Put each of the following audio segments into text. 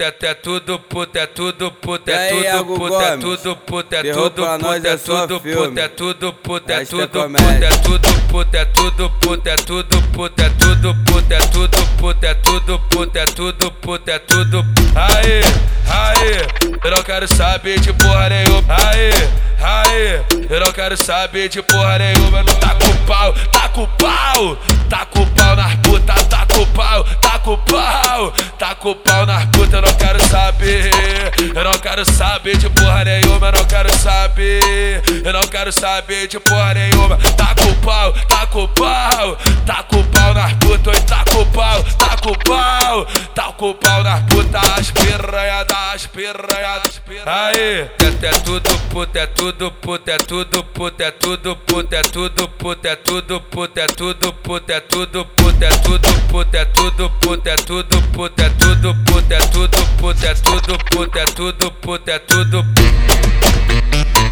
É, é tudo puta, é tudo puta, E é aí, tudo puta, é tudo puta, é tudo puta, é é tudo puta, é tudo puta, é é tudo puta, é tudo puta, é tudo puta, é tudo puta, é tudo puta, é tudo puta, é tudo puta, é tudo puta, é tudo. Aê, aê, eu não quero saber de porra nenhuma. Aê, aê, eu não quero saber de porra nenhuma. Não tá com pau, tá com pau, tá com pau nas puta, tá com pau, tá com pau, tá com pau nas puta, eu não quero saber. Eu não quero saber de porra nenhuma, eu não quero saber. Eu não quero saber de porra nenhuma. Tá com pau, tá com pau, tá com pau nas puta, oi, tá com pau, tá com pau, tá com pau nas puta, as piranha das piranha das piranha. Aê, é, é tudo puta, é tudo puta, é tudo puta, é tudo puta, é tudo puta, é tudo puta, é tudo puta, é tudo puta, é tudo puta, é tudo puta, é tudo puta, é tudo puta, é tudo puta, é tudo puta, é tudo puta, é tudo É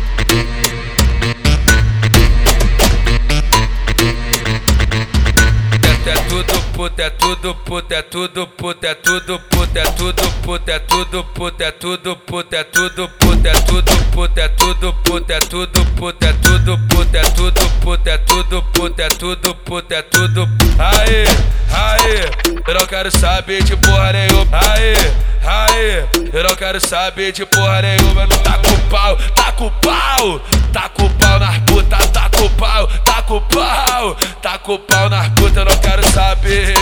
puta, é tudo puta, é tudo puta, é tudo puta, é tudo puta, é tudo puta, é tudo puta, é tudo puta, é tudo puta, é tudo puta, é tudo puta, é tudo puta, é tudo puta, é tudo puta, é tudo puta, é tudo. Aê, aê, eu não quero saber de porra nenhuma. Aê, aê, eu não quero saber de porra nenhuma. Não tá pau, pau, tá com pau nas puta, eu não quero saber.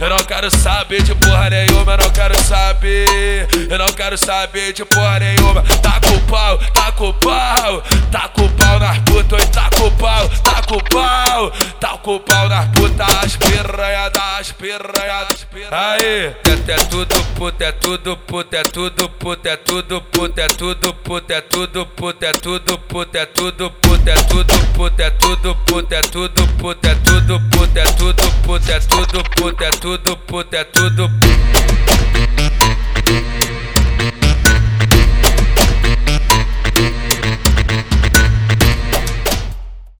Eu não quero saber de porra nenhuma, eu não quero saber. Eu não quero saber de porra nenhuma. Tá com pau, tá com pau, tá com pau nas puta, oi, tá com pau, tá com pau, tá com pau nas puta, as piranha das piranha das piranha. Aê, é, é tudo puta, é tudo puta, é tudo puta, é tudo puta, é tudo puta, é tudo puta, é tudo puta, é tudo puta, é tudo puta, é tudo puta, é tudo puta, é tudo puta, é tudo puta, é tudo puta, é tudo puta, é tudo